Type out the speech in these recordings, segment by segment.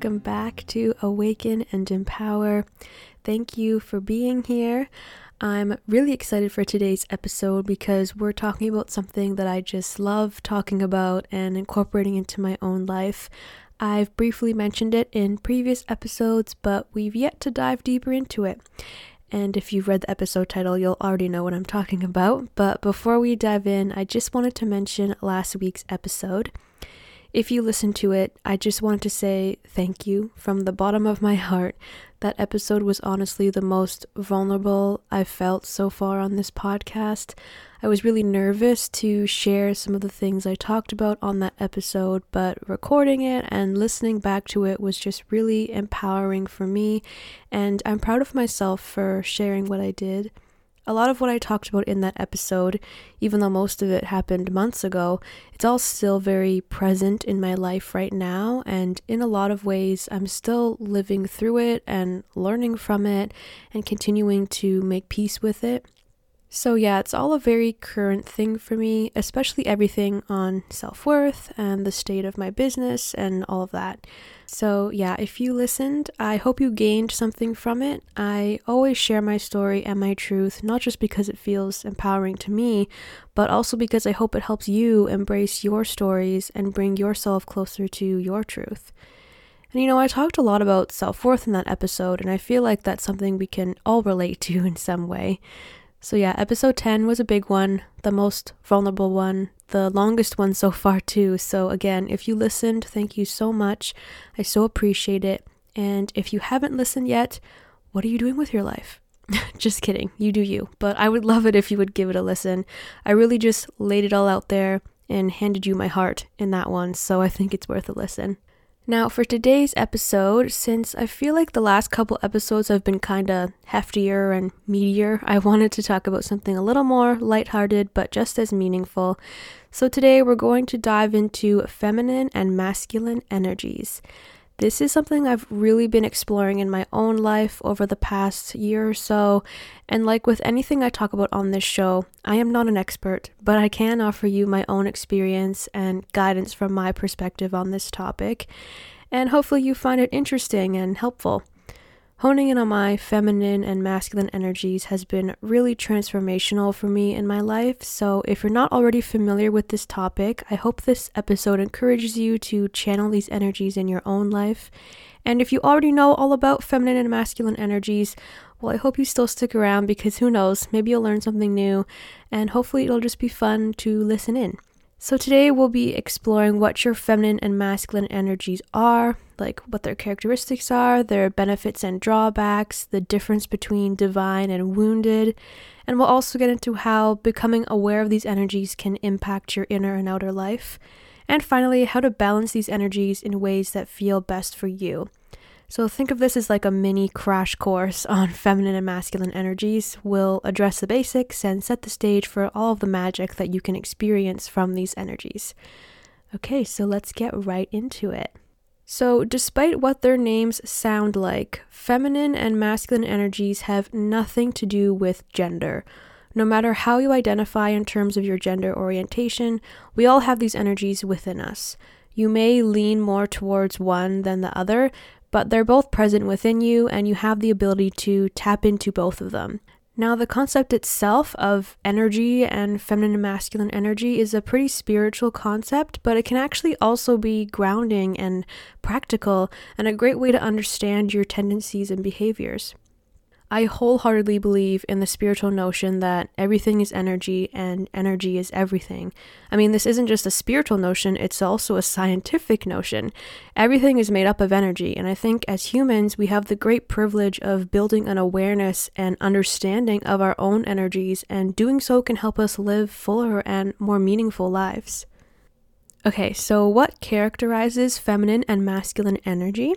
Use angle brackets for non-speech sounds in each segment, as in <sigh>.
Welcome back to Awaken and Empower. Thank you for being here. I'm really excited for today's episode because we're talking about something that I just love talking about and incorporating into my own life. I've briefly mentioned it in previous episodes, but we've yet to dive deeper into it. And if you've read the episode title, you'll already know what I'm talking about. But before we dive in, I just wanted to mention last week's episode. If you listen to it, I just want to say thank you from the bottom of my heart. That episode was honestly the most vulnerable I've felt so far on this podcast. I was really nervous to share some of the things I talked about on that episode, but recording it and listening back to it was just really empowering for me, and I'm proud of myself for sharing what I did. A lot of what I talked about in that episode, even though most of it happened months ago, it's all still very present in my life right now. And in a lot of ways, I'm still living through it and learning from it and continuing to make peace with it. So, yeah, it's all a very current thing for me, especially everything on self worth and the state of my business and all of that. So, yeah, if you listened, I hope you gained something from it. I always share my story and my truth, not just because it feels empowering to me, but also because I hope it helps you embrace your stories and bring yourself closer to your truth. And you know, I talked a lot about self worth in that episode, and I feel like that's something we can all relate <laughs> to in some way. So, yeah, episode 10 was a big one, the most vulnerable one, the longest one so far, too. So, again, if you listened, thank you so much. I so appreciate it. And if you haven't listened yet, what are you doing with your life? <laughs> just kidding, you do you. But I would love it if you would give it a listen. I really just laid it all out there and handed you my heart in that one, so I think it's worth a listen. Now, for today's episode, since I feel like the last couple episodes have been kind of heftier and meatier, I wanted to talk about something a little more lighthearted but just as meaningful. So, today we're going to dive into feminine and masculine energies. This is something I've really been exploring in my own life over the past year or so. And like with anything I talk about on this show, I am not an expert, but I can offer you my own experience and guidance from my perspective on this topic. And hopefully, you find it interesting and helpful. Honing in on my feminine and masculine energies has been really transformational for me in my life. So, if you're not already familiar with this topic, I hope this episode encourages you to channel these energies in your own life. And if you already know all about feminine and masculine energies, well, I hope you still stick around because who knows, maybe you'll learn something new, and hopefully, it'll just be fun to listen in. So, today we'll be exploring what your feminine and masculine energies are, like what their characteristics are, their benefits and drawbacks, the difference between divine and wounded, and we'll also get into how becoming aware of these energies can impact your inner and outer life, and finally, how to balance these energies in ways that feel best for you. So think of this as like a mini crash course on <laughs> feminine and masculine energies. We'll address the basics and set the stage for all of the magic that you can experience from these energies. Okay, so let's get right into it. So, despite what their names sound like, feminine and masculine energies have nothing to do with gender. No matter how you identify in terms of your gender orientation, we all have these energies within us. You may lean more towards one than the other, but they're both present within you, and you have the ability to tap into both of them. Now, the concept itself of energy and feminine and masculine energy is a pretty spiritual concept, but it can actually also be grounding and practical and a great way to understand your tendencies and behaviors. I wholeheartedly believe in the spiritual notion that everything is energy and energy is everything. I mean, this isn't just a spiritual notion, it's also a scientific notion. Everything is made up of energy, and I think as humans, we have the great privilege of building an awareness and understanding of our own energies, and doing so can help us live fuller and more meaningful lives. Okay, so what characterizes feminine and masculine energy?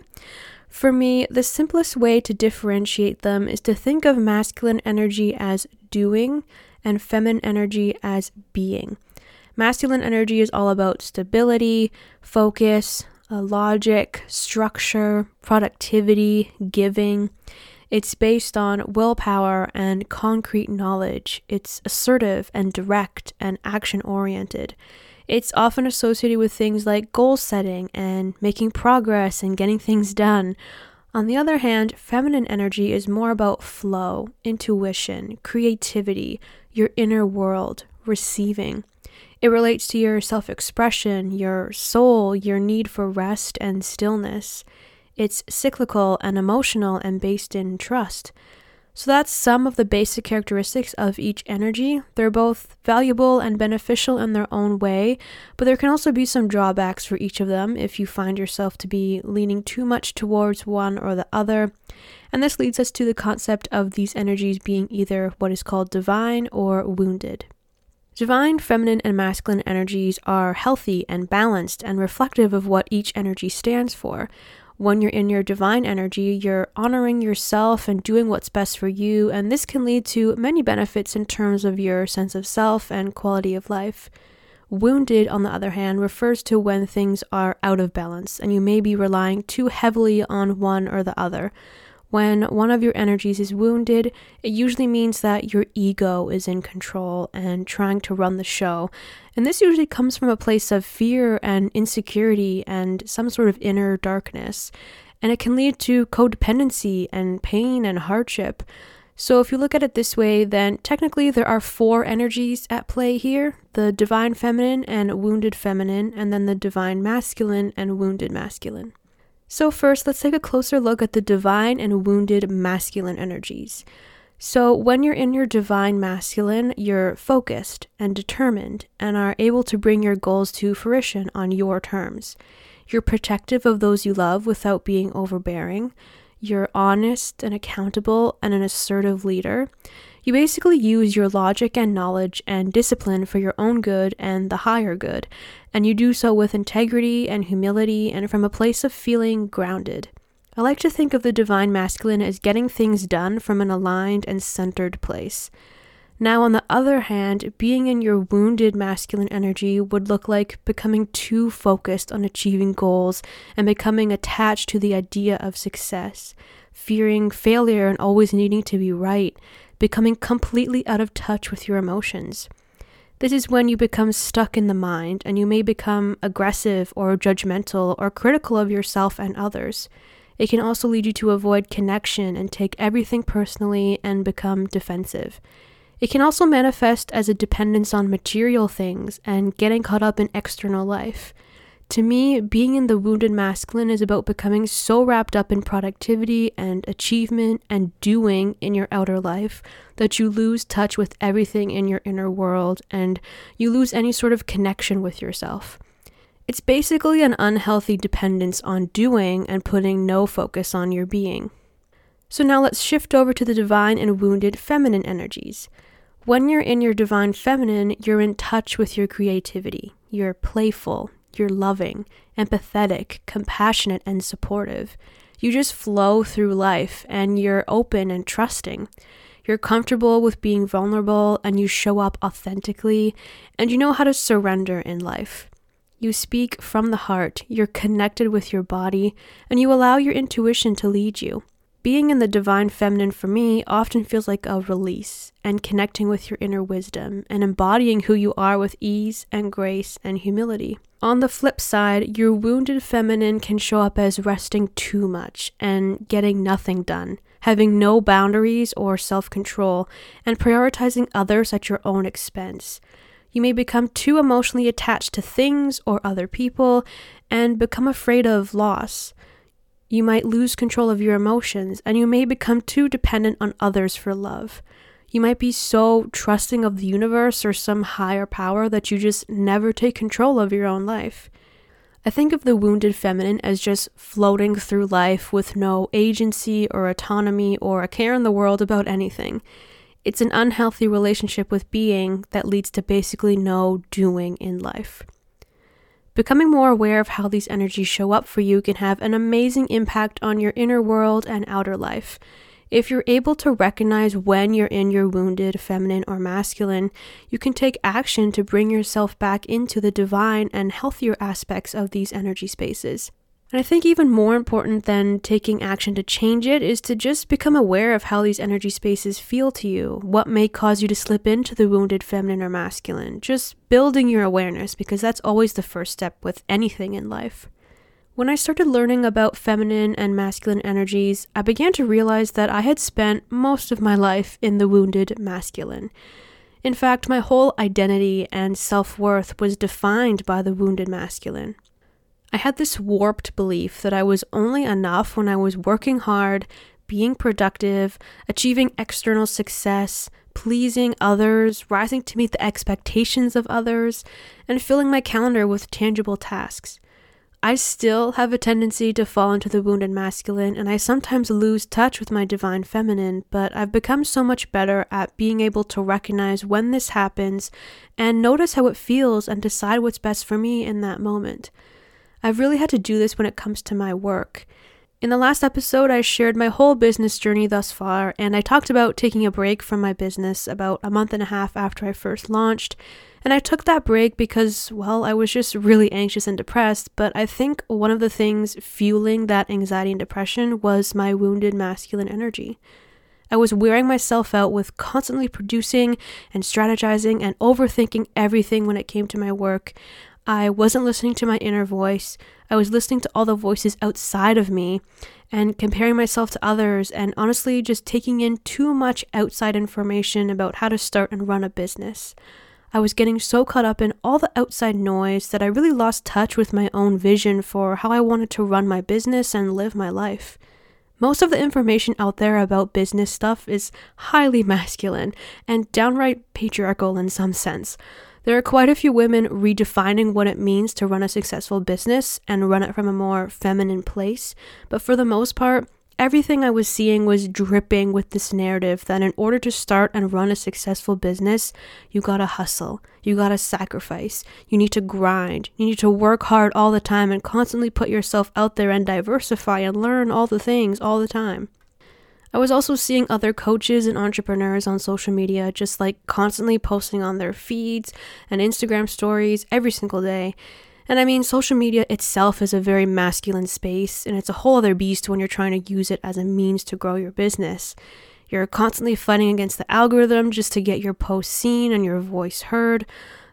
For me, the simplest way to differentiate them is to think of masculine energy as doing and feminine energy as being. Masculine energy is all about stability, focus, uh, logic, structure, productivity, giving. It's based on willpower and concrete knowledge. It's assertive and direct and action oriented. It's often associated with things like goal setting and making progress and getting things done. On the other hand, feminine energy is more about flow, intuition, creativity, your inner world, receiving. It relates to your self expression, your soul, your need for rest and stillness. It's cyclical and emotional and based in trust. So that's some of the basic characteristics of each energy. They're both valuable and beneficial in their own way, but there can also be some drawbacks for each of them if you find yourself to be leaning too much towards one or the other. And this leads us to the concept of these energies being either what is called divine or wounded. Divine feminine and masculine energies are healthy and balanced and reflective of what each energy stands for, when you're in your divine energy, you're honoring yourself and doing what's best for you, and this can lead to many benefits in terms of your sense of self and quality of life. Wounded, on the other hand, refers to when things are out of balance and you may be relying too heavily on one or the other. When one of your energies is wounded, it usually means that your ego is in control and trying to run the show. And this usually comes from a place of fear and insecurity and some sort of inner darkness. And it can lead to codependency and pain and hardship. So, if you look at it this way, then technically there are four energies at play here the divine feminine and wounded feminine, and then the divine masculine and wounded masculine. So, first, let's take a closer look at the divine and wounded masculine energies. So, when you're in your divine masculine, you're focused and determined and are able to bring your goals to fruition on your terms. You're protective of those you love without being overbearing. You're honest and accountable and an assertive leader. You basically use your logic and knowledge and discipline for your own good and the higher good, and you do so with integrity and humility and from a place of feeling grounded. I like to think of the divine masculine as getting things done from an aligned and centered place. Now, on the other hand, being in your wounded masculine energy would look like becoming too focused on achieving goals and becoming attached to the idea of success, fearing failure and always needing to be right, becoming completely out of touch with your emotions. This is when you become stuck in the mind and you may become aggressive or judgmental or critical of yourself and others. It can also lead you to avoid connection and take everything personally and become defensive. It can also manifest as a dependence on material things and getting caught up in external life. To me, being in the wounded masculine is about becoming so wrapped up in productivity and achievement and doing in your outer life that you lose touch with everything in your inner world and you lose any sort of connection with yourself. It's basically an unhealthy dependence on doing and putting no focus on your being. So now let's shift over to the divine and wounded feminine energies. When you're in your divine feminine, you're in touch with your creativity. You're playful, you're loving, empathetic, compassionate, and supportive. You just flow through life and you're open and trusting. You're comfortable with being vulnerable and you show up authentically and you know how to surrender in life. You speak from the heart, you're connected with your body, and you allow your intuition to lead you. Being in the divine feminine for me often feels like a release and connecting with your inner wisdom and embodying who you are with ease and grace and humility. On the flip side, your wounded feminine can show up as resting too much and getting nothing done, having no boundaries or self control, and prioritizing others at your own expense. You may become too emotionally attached to things or other people and become afraid of loss. You might lose control of your emotions, and you may become too dependent on others for love. You might be so trusting of the universe or some higher power that you just never take control of your own life. I think of the wounded feminine as just floating through life with no agency or autonomy or a care in the world about anything. It's an unhealthy relationship with being that leads to basically no doing in life. Becoming more aware of how these energies show up for you can have an amazing impact on your inner world and outer life. If you're able to recognize when you're in your wounded, feminine, or masculine, you can take action to bring yourself back into the divine and healthier aspects of these energy spaces. And I think even more important than taking action to change it is to just become aware of how these energy spaces feel to you, what may cause you to slip into the wounded feminine or masculine. Just building your awareness because that's always the first step with anything in life. When I started learning about feminine and masculine energies, I began to realize that I had spent most of my life in the wounded masculine. In fact, my whole identity and self worth was defined by the wounded masculine. I had this warped belief that I was only enough when I was working hard, being productive, achieving external success, pleasing others, rising to meet the expectations of others, and filling my calendar with tangible tasks. I still have a tendency to fall into the wounded masculine, and I sometimes lose touch with my divine feminine, but I've become so much better at being able to recognize when this happens and notice how it feels and decide what's best for me in that moment. I've really had to do this when it comes to my work. In the last episode, I shared my whole business journey thus far, and I talked about taking a break from my business about a month and a half after I first launched. And I took that break because, well, I was just really anxious and depressed. But I think one of the things fueling that anxiety and depression was my wounded masculine energy. I was wearing myself out with constantly producing and strategizing and overthinking everything when it came to my work. I wasn't listening to my inner voice. I was listening to all the voices outside of me and comparing myself to others, and honestly, just taking in too much outside information about how to start and run a business. I was getting so caught up in all the outside noise that I really lost touch with my own vision for how I wanted to run my business and live my life. Most of the information out there about business stuff is highly masculine and downright patriarchal in some sense. There are quite a few women redefining what it means to run a successful business and run it from a more feminine place, but for the most part, Everything I was seeing was dripping with this narrative that in order to start and run a successful business, you gotta hustle, you gotta sacrifice, you need to grind, you need to work hard all the time and constantly put yourself out there and diversify and learn all the things all the time. I was also seeing other coaches and entrepreneurs on social media just like constantly posting on their feeds and Instagram stories every single day. And I mean, social media itself is a very masculine space, and it's a whole other beast when you're trying to use it as a means to grow your business. You're constantly fighting against the algorithm just to get your post seen and your voice heard.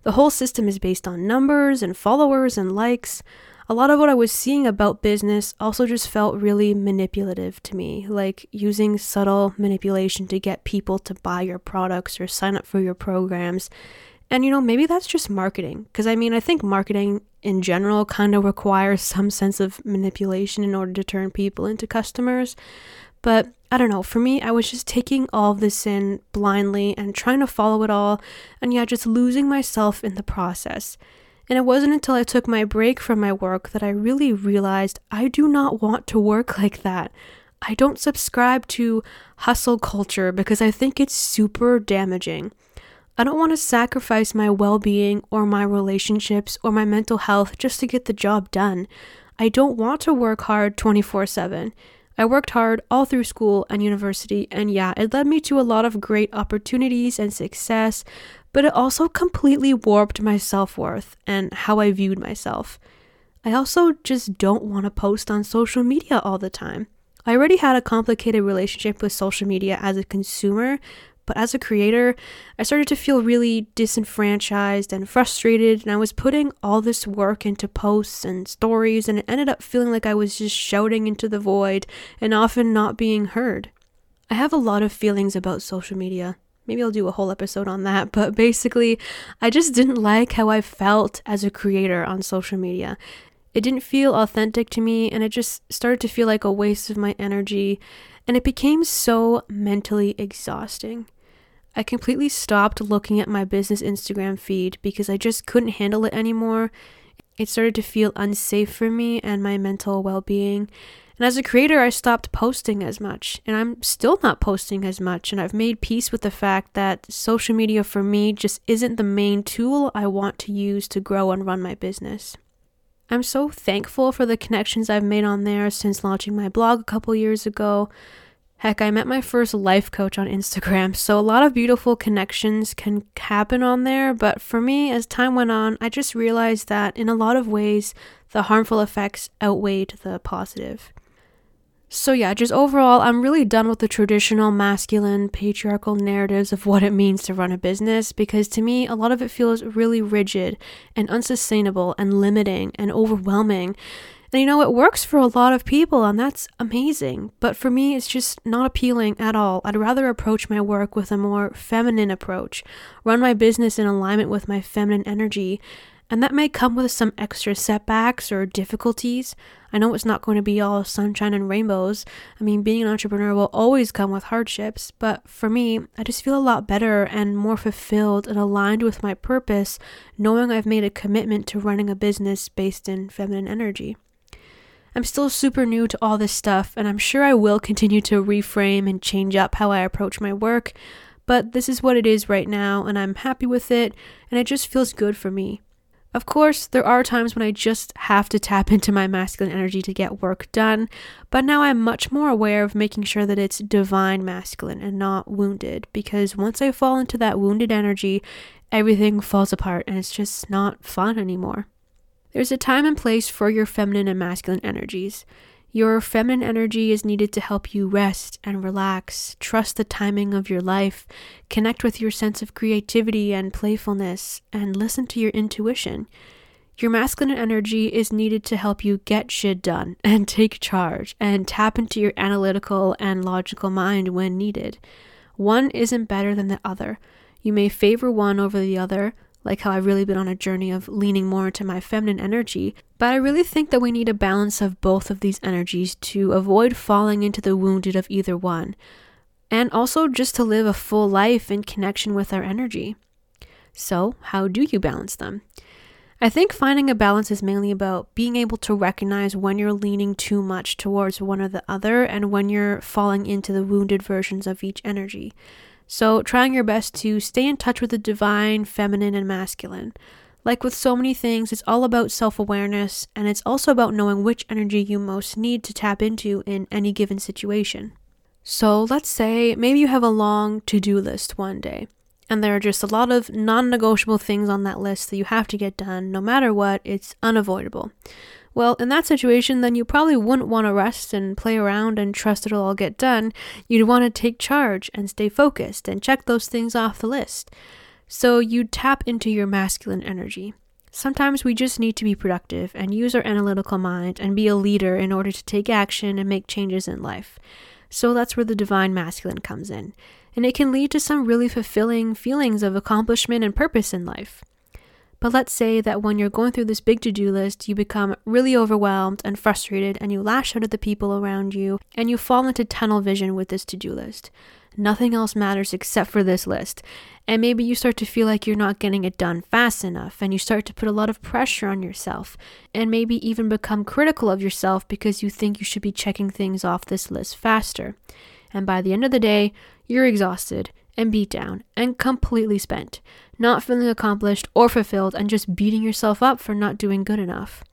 The whole system is based on numbers and followers and likes. A lot of what I was seeing about business also just felt really manipulative to me, like using subtle manipulation to get people to buy your products or sign up for your programs. And you know, maybe that's just marketing. Because I mean, I think marketing in general kind of requires some sense of manipulation in order to turn people into customers. But I don't know, for me, I was just taking all this in blindly and trying to follow it all, and yeah, just losing myself in the process. And it wasn't until I took my break from my work that I really realized I do not want to work <laughs> like that. I don't subscribe to hustle culture because I think it's super damaging. I don't want to sacrifice my well being or my relationships or my mental health just to get the job done. I don't want to work hard 24 7. I worked hard all through school and university, and yeah, it led me to a lot of great opportunities and success, but it also completely warped my self worth and how I viewed myself. I also just don't want to post on social media all the time. I already had a complicated relationship with social media as a consumer, but as a creator, I started to feel really disenfranchised and frustrated, and I was putting all this work into posts and stories, and it ended up feeling like I was just shouting into the void and often not being heard. I have a lot of feelings about social media. Maybe I'll do a whole episode on that, but basically, I just didn't like how I felt as a creator on social media. It didn't feel authentic to me, and it just started to feel like a waste of my energy, and it became so mentally exhausting. I completely stopped looking at my business Instagram feed because I just couldn't handle it anymore. It started to feel unsafe for me and my mental well being. And as a creator, I stopped posting as much, and I'm still not posting as much. And I've made peace with the fact that social media for me just isn't the main tool I want to use to grow and run my business. I'm so thankful for the connections I've made on there since launching my blog a couple years ago. Heck, I met my first life coach on Instagram, so a lot of beautiful connections can happen on there. But for me, as time went on, I just realized that in a lot of ways, the harmful effects outweighed the positive. So, yeah, just overall, I'm really done with the traditional masculine patriarchal narratives of what it means to run a business because to me, a lot of it feels really rigid and unsustainable and limiting and overwhelming. And you know, it works for a lot of people, and that's amazing. But for me, it's just not appealing at all. I'd rather approach my work with a more feminine approach, run my business in alignment with my feminine energy. And that may come with some extra setbacks or difficulties. I know it's not going to be all sunshine and rainbows. I mean, being an entrepreneur will always come with hardships, but for me, I just feel a lot better and more fulfilled and aligned with my purpose, knowing I've made a commitment to running a business based in feminine energy. I'm still super new to all this stuff, and I'm sure I will continue to reframe and change up how I approach my work, but this is what it is right now, and I'm happy with it, and it just feels good for me. Of course, there are times when I just have to tap <laughs> into my masculine energy to get work done, but now I'm much more aware of making sure that it's divine masculine and not wounded, because once I fall into that wounded energy, everything falls apart and it's just not fun anymore. There's a time and place for your feminine and masculine energies. Your feminine energy is needed to help you rest and relax, trust the timing of your life, connect with your sense of creativity and playfulness, and listen to your intuition. Your masculine energy is needed to help you get shit done <laughs> and take charge and tap into your analytical and logical mind when needed. One isn't better than the other. You may favor one over the other, like how I've really been on a journey of leaning more into my feminine energy. But I really think that we need a balance of both of these energies to avoid falling into the wounded of either one, and also just to live a full life in connection with our energy. So, how do you balance them? I think finding a balance is mainly about being able to recognize when you're leaning too much towards one or the other and when you're falling into the wounded versions of each energy. So, trying your best to stay in touch with the divine, feminine, and masculine. Like with so many things, it's all about self awareness, and it's also about knowing which energy you most need to tap into in any given situation. So, let's say maybe you have a long to do list one day, and there are just a lot of non negotiable things on that list that you have to get done. No matter what, it's unavoidable. Well, in that situation, then you probably wouldn't want to rest and play around and trust it'll all get done. You'd want to take charge and stay focused and check those things off the list. So you'd tap into your masculine energy. Sometimes we just need to be productive and use our analytical mind and be a leader in order to take action and make changes in life. So that's where the divine masculine comes in. And it can lead to some really fulfilling feelings of accomplishment and purpose in life. But let's say that when you're going through this big to do list, you become really overwhelmed and frustrated and you lash out at the people around you and you fall into tunnel vision with this to do list. Nothing else matters except for this list. And maybe you start to feel like you're not getting it done fast enough and you start to put a lot of pressure on yourself and maybe even become critical of yourself because you think you should be checking things off this list faster. And by the end of the day, you're exhausted and beat down and completely spent, not feeling accomplished or fulfilled and just beating yourself up for not doing good enough.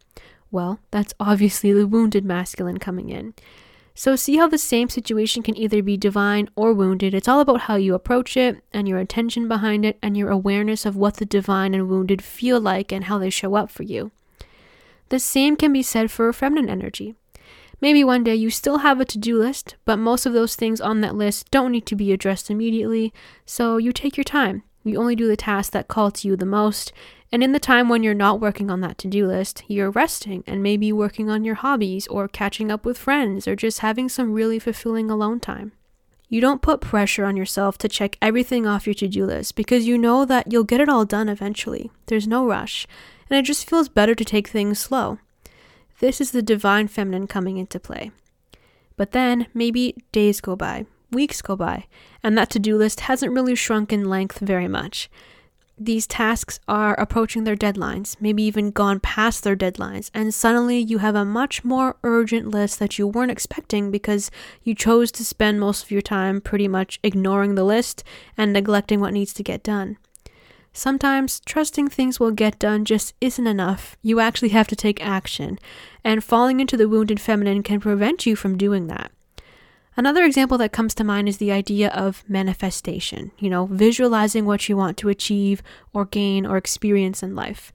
Well, that's obviously the wounded masculine coming in. So, see how the same situation can either be divine or wounded. It's all about how you approach it and your intention behind it and your awareness of what the divine and wounded feel like and how they show up for you. The same can be said for a feminine energy. Maybe one day you still have a to do list, but most of those things on that list don't need to be addressed immediately, so you take your time. You only do the tasks that call to you the most, and in the time when you're not working on that to do list, you're resting and maybe working on your hobbies or catching up with friends or just having some really fulfilling alone time. You don't put pressure on yourself to check everything off your to do list because you know that you'll get it all done eventually. There's no rush, and it just feels better to take things slow. This is the divine feminine coming into play. But then maybe days go by, weeks go by, and that to do list hasn't really shrunk in length very much. These tasks are approaching their deadlines, maybe even gone past their deadlines, and suddenly you have a much more urgent list that you weren't expecting because you chose to spend most of your time pretty much ignoring the list and neglecting what needs to get done. Sometimes trusting things will get done just isn't enough. You actually have to take action, and falling into the wounded feminine can prevent you from doing that. Another example that comes to mind is the idea of manifestation, you know, visualizing what you want to achieve or gain or experience in life.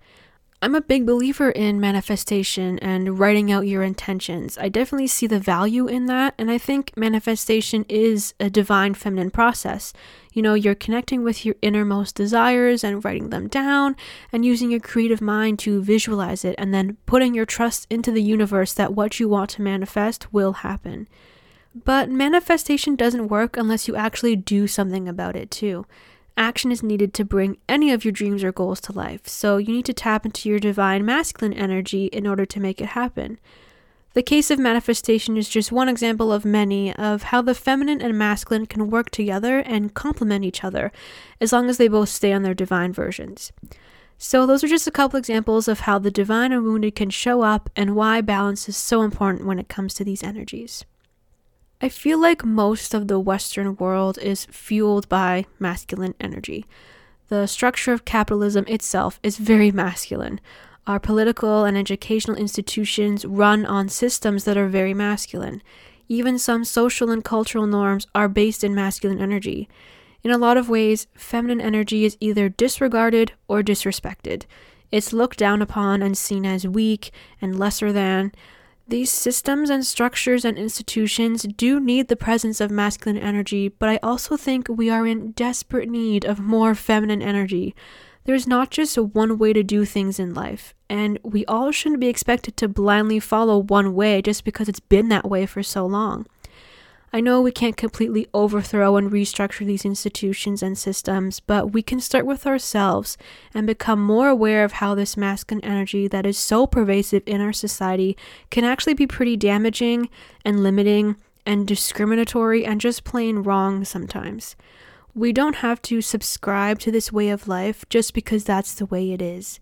I'm a big believer in manifestation and writing out your intentions. I definitely see the value in that, and I think manifestation is a divine feminine process. You know, you're connecting with your innermost desires and writing them down and using your creative mind to visualize it and then putting your trust into the universe that what you want to manifest will happen. But manifestation doesn't work unless you actually do something about it too. Action is needed to bring any of your dreams or goals to life, so you need to tap into your divine masculine energy in order to make it happen. The case of manifestation is just one example of many of how the feminine and masculine can work together and complement each other, as long as they both stay on their divine versions. So, those are just a couple examples of how the divine and wounded can show up and why balance is so important when it comes to these energies. I feel like most of the Western world is fueled by masculine energy. The structure of capitalism itself is very masculine. Our political and educational institutions run on systems that are very masculine. Even some social and cultural norms are based in masculine energy. In a lot of ways, feminine energy is either disregarded or disrespected. It's looked down upon and seen as weak and lesser than. These systems and structures and institutions do need the presence of masculine energy, but I also think we are in desperate need of more feminine energy. There's not just one way to do things in life, and we all shouldn't be expected to blindly follow one way just because it's been that way for so long. I know we can't completely overthrow and restructure these institutions and systems, but we can start with ourselves and become more aware of how this masculine energy that is so pervasive in our society can actually be pretty damaging and limiting and discriminatory and just plain wrong sometimes. We don't have to subscribe to this way of life just because that's the way it is.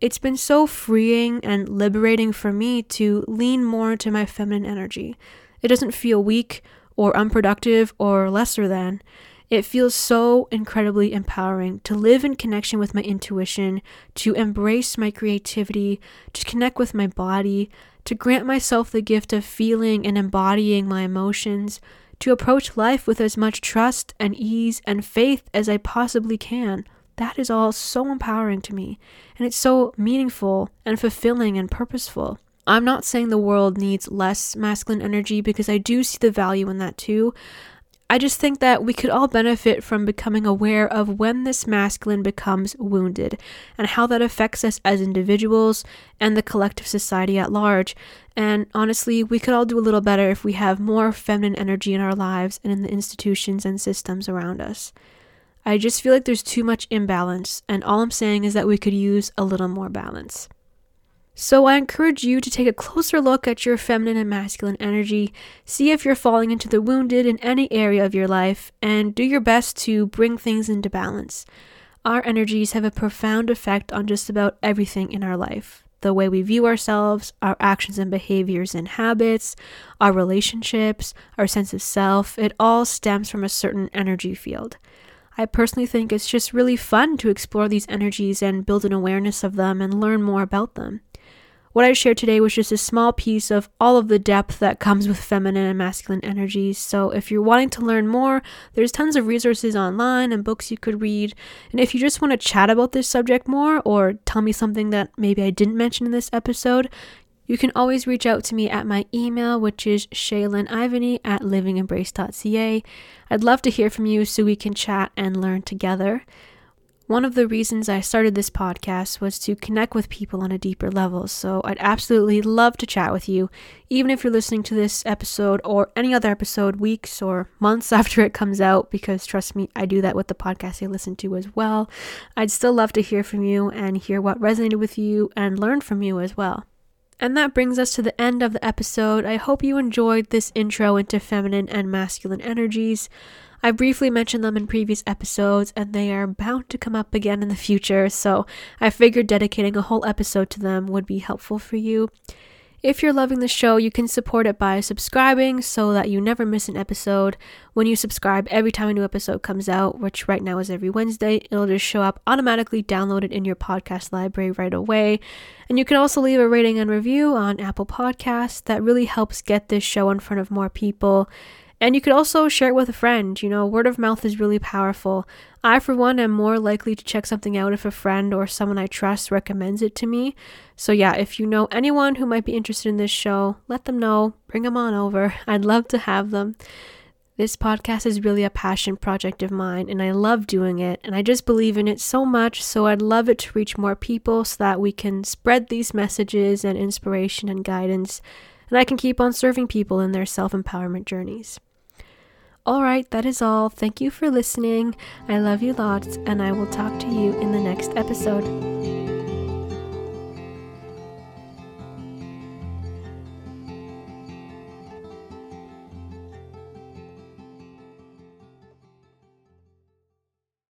It's been so freeing and liberating for me to lean more into my feminine energy. It doesn't feel weak or unproductive or lesser than. It feels so incredibly empowering to live in connection with my intuition, to embrace my creativity, to connect with my body, to grant myself the gift of feeling and embodying my emotions, to approach life with as much trust and ease and faith as I possibly can. That is all so empowering to me, and it's so meaningful and fulfilling and purposeful. I'm not saying the world needs less masculine energy because I do see the value in that too. I just think that we could all benefit from becoming aware of when this masculine becomes wounded and how that affects us as individuals and the collective society at large. And honestly, we could all do a little better if we have more feminine energy in our lives and in the institutions and systems around us. I just feel like there's too much imbalance, and all I'm saying is that we could use a little more balance. So I encourage you to take a closer look at your feminine and masculine energy, see if you're falling into the wounded in any area of your life, and do your best to bring things into balance. Our energies have a profound effect on just about everything in our life the way we view ourselves, our actions and behaviors and habits, our relationships, our sense of self. It all stems from a certain energy field. I personally think it's just really fun to explore these energies and build an awareness of them and learn more about them. What I shared today was just a small piece of all of the depth that comes with feminine and masculine energies. So, if you're wanting to learn more, there's tons of resources online and books you could read. And if you just want to chat about this subject more or tell me something that maybe I didn't mention in this episode, you can always reach out to me at my email, which is shaylinivany at livingembrace.ca. I'd love to hear from you so we can chat and learn together. One of the reasons I started this podcast was to connect with people on a deeper level, so I'd absolutely love to chat with you, even if you're listening to this episode or any other episode weeks or months <laughs> after it comes out, because trust me, I do that with the podcast I listen to as well. I'd still love to hear from you and hear what resonated with you and learn from you as well. And that brings us to the end of the episode. I hope you enjoyed this intro into feminine and masculine energies. I briefly mentioned them in previous episodes, and they are bound to come up again in the future, so I figured dedicating a whole episode to them would be helpful for you. If you're loving the show, you can support it by subscribing so that you never miss an episode. When you subscribe, every time a new episode comes out, which right now is every Wednesday, it'll just show up automatically downloaded in your podcast library right away. And you can also leave a rating and review on Apple Podcasts. That really helps get this show in front of more people. And you could also share it with a friend. You know, word of mouth is really powerful. I, for one, am more likely to check something out if a friend or someone I trust recommends it to me. So, yeah, if you know anyone who might be interested in this show, let them know. Bring them on over. <laughs> I'd love to have them. This podcast is really a passion project of mine, and I love doing it, and I just believe in it so much. So, I'd love it to reach more people so that we can spread these messages and inspiration and guidance, and I can keep on serving people in their self empowerment journeys. All right, that is all. Thank you for listening. I love you lots, and I will talk to you in the next episode.